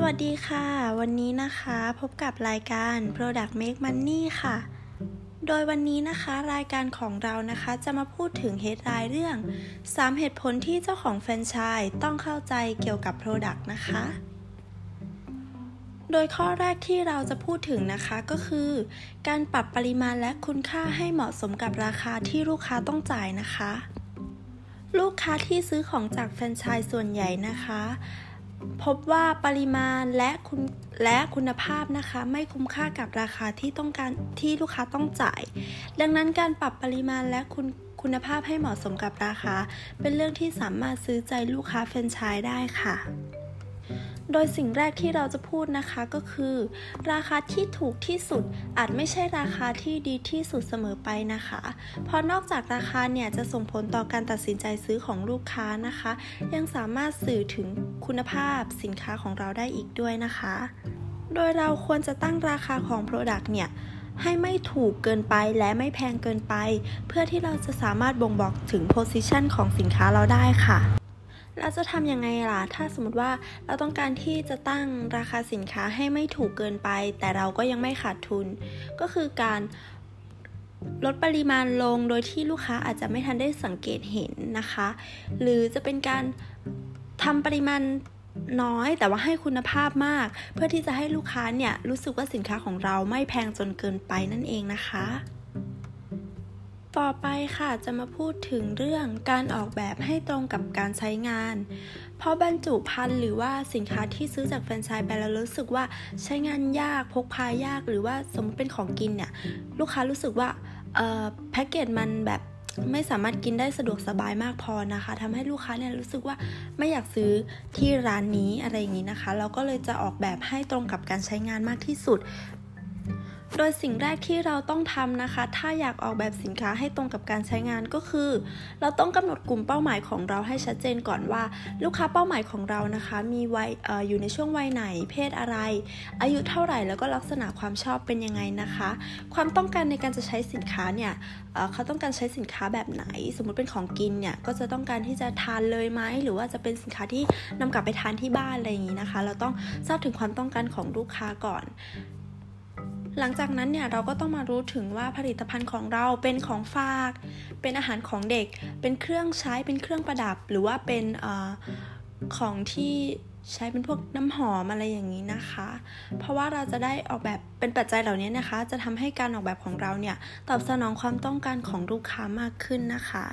สวัสดีค่ะ วันนี้นะคะพบกับรายการ Product Make Money ค่ะ โดยวันนี้นะคะรายการของเรานะคะจะมาพูดถึงเหตุรายเรื่อง 3 เหตุผลที่เจ้าของแฟรนไชส์ต้องเข้าใจเกี่ยวกับ Product นะคะ โดยข้อแรกที่เราจะพูดถึงนะคะก็คือ การปรับปริมาณและคุณค่าให้เหมาะสมกับราคาที่ลูกค้าต้องจ่ายนะคะ ลูกค้าที่ซื้อของจากแฟรนไชส์ส่วนใหญ่นะคะ พบว่าปริมาณและคุณและคุณภาพนะคะ ไม่คุ้มค่ากับราคาที่ต้องการที่ลูกค้าต้องจ่าย ดังนั้นการปรับปริมาณและคุณคุณภาพให้เหมาะสมกับราคา เป็นเรื่องที่สามารถซื้อใจลูกค้าแฟรนไชส์ได้ค่ะ โดยสิ่งแรกที่เราจะพูดนะคะก็คือ ราคาที่ถูกที่สุดอาจไม่ใช่ราคาที่ดีที่สุดเสมอไปนะคะ เพราะนอกจากราคาเนี่ยจะส่งผลต่อการตัดสินใจซื้อของลูกค้านะคะ ยังสามารถสื่อถึง คุณภาพสินค้าของเราได้อีกด้วยนะคะ โดยเราควรจะตั้งราคาของ Product เนี่ยให้ไม่ถูกเกินไปและไม่แพงเกินไป เพื่อที่เราจะสามารถบ่งบอกถึง position ของสินค้าเราได้ค่ะเราจะทำยังไงล่ะ ถ้าสมมติว่าเราต้องการที่จะตั้งราคาสินค้าให้ไม่ถูกเกินไป แต่เราก็ยังไม่ขาดทุน ก็คือการลดปริมาณลงโดยที่ลูกค้าอาจจะไม่ทันได้สังเกตเห็นนะคะ หรือจะเป็นการ ทำปริมาณน้อยแต่ว่าให้คุณภาพมาก เพื่อที่จะให้ลูกค้าเนี่ยรู้สึกว่าสินค้าของเราไม่แพงจนเกินไปนั่นเองนะคะ ต่อไปค่ะจะมาพูดถึงเรื่องการออกแบบให้ตรงกับการใช้งาน เพราะบรรจุภัณฑ์หรือว่าสินค้าที่ซื้อจากแฟรนไชส์ไปแล้วรู้สึกว่าใช้งานยากพกพายากหรือว่าสมมติเป็นของกินเนี่ยลูกค้ารู้สึกว่าแพ็กเกจมันแบบ ไม่สามารถกินได้สะดวกสบายมากพอนะคะทำให้ลูกค้าเนี่ยรู้สึกว่าไม่อยากซื้อที่ร้านนี้อะไรอย่างนี้นะคะ เราก็เลยจะออกแบบให้ตรงกับการใช้งานมากที่สุด โดยสิ่งแรกที่เราต้องทำนะคะ ถ้าอยากออกแบบสินค้าให้ตรงกับการใช้งานก็คือ เราต้องกำหนดกลุ่มเป้าหมายของเราให้ชัดเจนก่อนว่า ลูกค้าเป้าหมายของเรานะคะ มีวัยออยู่ในช่วงวัยไหน เพศอะไร อายุเท่าไหร่แล้วก็ลักษณะความชอบเป็นยังไงนะคะ ความต้องการในการจะใช้สินค้าเนี่ยเขาต้องการใช้สินค้าแบบไหน สมมุติเป็นของกินเนี่ยก็จะต้องการที่จะทานเลยไหมหรือว่าจะเป็นสินค้าที่นำกลับไปทานที่บ้านอะไรอย่างนี้นะคะ เราต้องทราบถึงความต้องการของลูกค้าก่อน หลังจากนั้นเนี่ยเราก็ต้องมารู้ถึงว่าผลิตภัณฑ์ของเราเป็นของฝาก เป็นอาหารของเด็ก เป็นเครื่องใช้เป็นเครื่องประดับ หรือว่าเป็นอของที่ใช้เป็นพวกน้ำหอมอะไรอย่างนี้นะคะ เพราะว่าเราจะได้ออกแบบเป็นปัจจัยเหล่านี้นะคะ จะทำให้การออกแบบของเราเนี่ยตอบสนองความต้องการของลูกค้ามากขึ้นนะคะ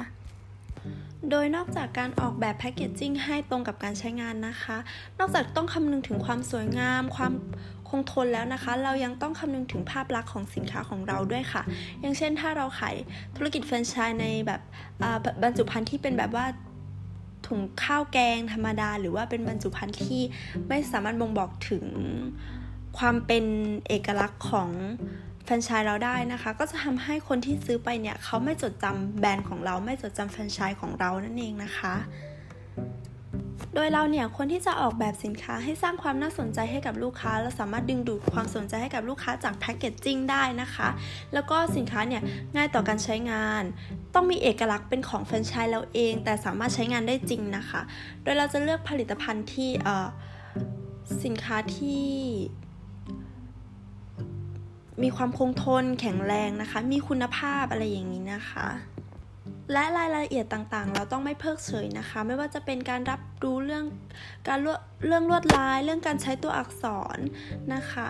โดยนอกจากการออกแบบแพคเกจจิ้งให้ตรงกับการใช้งานนะคะ นอกจากต้องคำนึงถึงความสวยงาม ความ คงทนแล้วนะคะ เรายังต้องคำนึงถึงภาพลักษณ์ของสินค้าของเราด้วยค่ะ อย่างเช่นถ้าเราขายธุรกิจแฟรนไชส์ในแบบบรรจุภัณฑ์ที่เป็นแบบว่าถุงข้าวแกงธรรมดา หรือว่าเป็นบรรจุภัณฑ์ที่ไม่สามารถบ่งบอกถึงความเป็นเอกลักษณ์ของแฟรนไชส์เราได้นะคะ ก็จะทำให้คนที่ซื้อไปเนี่ยเขาไม่จดจำแบรนด์ของเราไม่จดจำแฟรนไชส์ของเรานั่นเองนะคะ โดยเราเนี่ยควรที่จะออกแบบสินค้าให้สร้างความน่าสนใจให้กับลูกค้า และสามารถดึงดูดความสนใจให้กับลูกค้าจากแพคเกจจิ้งได้นะคะ แล้วก็สินค้าเนี่ยง่ายต่อการใช้งาน ต้องมีเอกลักษณ์เป็นของแฟรนไชส์เราเอง แต่สามารถใช้งานได้จริงนะคะ โดยเราจะเลือกผลิตภัณฑ์ที่สินค้าที่มีความคงทนแข็งแรงนะคะ มีคุณภาพอะไรอย่างนี้นะคะ และรายละเอียดต่างๆ เราต้องไม่เพิกเฉยนะคะ ไม่ว่าจะเป็นการรับรู้เรื่องการเรื่องลวดลาย เรื่องการใช้ตัวอักษรนะคะ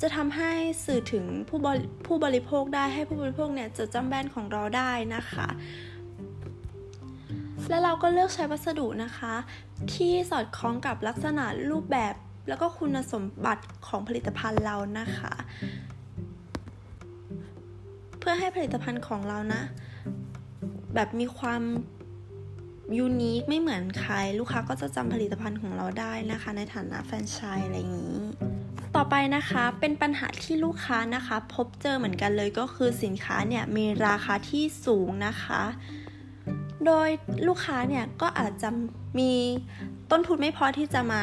จะทำให้สื่อถึงผู้บริผู้บริโภคได้ให้ผู้บริโภคเนี่ยจดจำแบรนด์ของเราได้นะคะ และเราก็เลือกใช้วัสดุนะคะ ที่สอดคล้องกับลักษณะรูปแบบแล้วก็คุณสมบัติของผลิตภัณฑ์เรานะคะ เพื่อให้ผลิตภัณฑ์ของเรานะ แบบมีความยูนิคไม่เหมือนใคร ลูกค้าก็จะจำผลิตภัณฑ์ของเราได้นะคะ ในฐานะแฟรนไชส์อะไรอย่างนี้ ต่อไปนะคะเป็นปัญหาที่ลูกค้านะคะ พบเจอเหมือนกันเลยก็คือสินค้าเนี่ยมีราคาที่สูงนะคะ โดยลูกค้าเนี่ยก็อาจจะมีต้นทุนไม่พอที่จะมา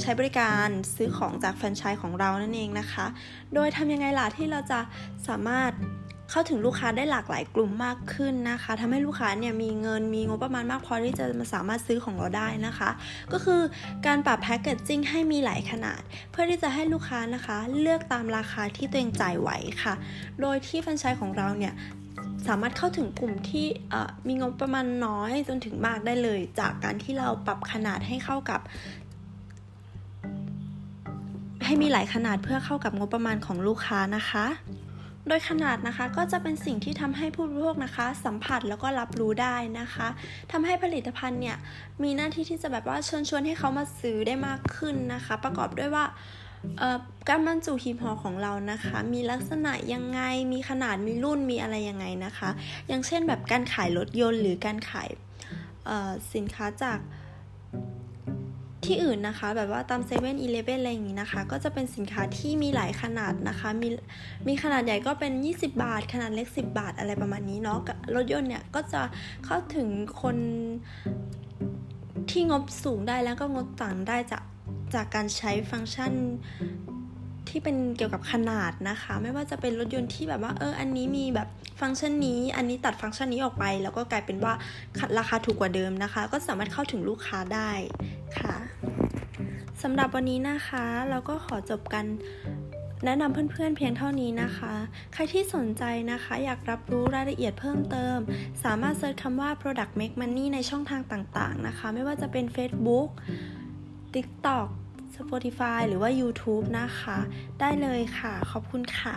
ใช้บริการซื้อของจากแฟรนไชส์ของเรานั่นเองนะคะ โดยทำยังไงล่ะที่เราจะสามารถ เข้าถึงลูกค้าได้หลากหลายกลุ่มมากขึ้นนะคะทำให้ลูกค้าเนี่ยมีเงินมีงบประมาณมากพอที่จะมาสามารถซื้อของเราได้นะคะ ก็คือการปรับแพคเกจจิ้งให้มีหลายขนาด เพื่อที่จะให้ลูกค้านะคะ เลือกตามราคาที่ตัวเองจ่ายไหวค่ะ โดยที่แฟรนไชส์ของเราเนี่ยสามารถเข้าถึงกลุ่มที่มีงบประมาณน้อยจนถึงมากได้เลย จากการที่เราปรับขนาดให้เข้ากับ ให้มีหลายขนาดเพื่อเข้ากับงบประมาณของลูกค้านะคะ โดยขนาดนะคะก็จะเป็นสิ่งที่ทำให้ผู้บริโภคนะคะ สัมผัสแล้วก็รับรู้ได้นะคะทำให้ผลิตภัณฑ์เนี่ยมีหน้าที่ที่จะแบบว่าเชิญชวนให้เขามาซื้อได้มากขึ้นนะคะ ประกอบด้วยว่าการบรรจุหีบห่อของเรานะคะ มีลักษณะยังไงมีขนาดมีรุ่นมีอะไรยังไงนะคะ อย่างเช่นแบบการขายรถยนต์หรือการขายสินค้าจาก ที่อื่นนะคะ แบบว่าตามเซเว่นอีเลฟเว่นอะไรอย่างนี้นะคะ ก็จะเป็นสินค้าที่มีหลายขนาดนะคะ มีมีขนาดใหญ่ก็เป็น 20 บาท ขนาดเล็ก 10 บาทอะไรประมาณนี้เนาะรถยนต์เนี่ยก็จะเข้าถึงคนที่งบสูงได้แล้วก็งบต่างได้จากจากการใช้ฟังก์ชันที่เป็นเกี่ยวกับขนาดนะคะ ไม่ว่าจะเป็นรถยนต์ที่แบบว่าเอออันนี้มีแบบฟังก์ชันนี้ อันนี้ตัดฟังก์ชันนี้ออกไป แล้วก็กลายเป็นว่าราคาถูกกว่าเดิมนะคะ ก็สามารถเข้าถึงลูกค้าได้ค่ะ สำหรับวันนี้นะคะ เราก็ขอจบกันแนะนำเพื่อนๆเพียงเท่านี้นะคะ ใครที่สนใจนะคะ อยากรับรู้รายละเอียดเพิ่มเติม สามารถเซิร์ชคำว่า product make money ในช่องทางต่างๆนะคะ ไม่ว่าจะเป็น Facebook TikTok Spotify หรือว่า YouTube นะคะ ได้เลยค่ะ ขอบคุณค่ะ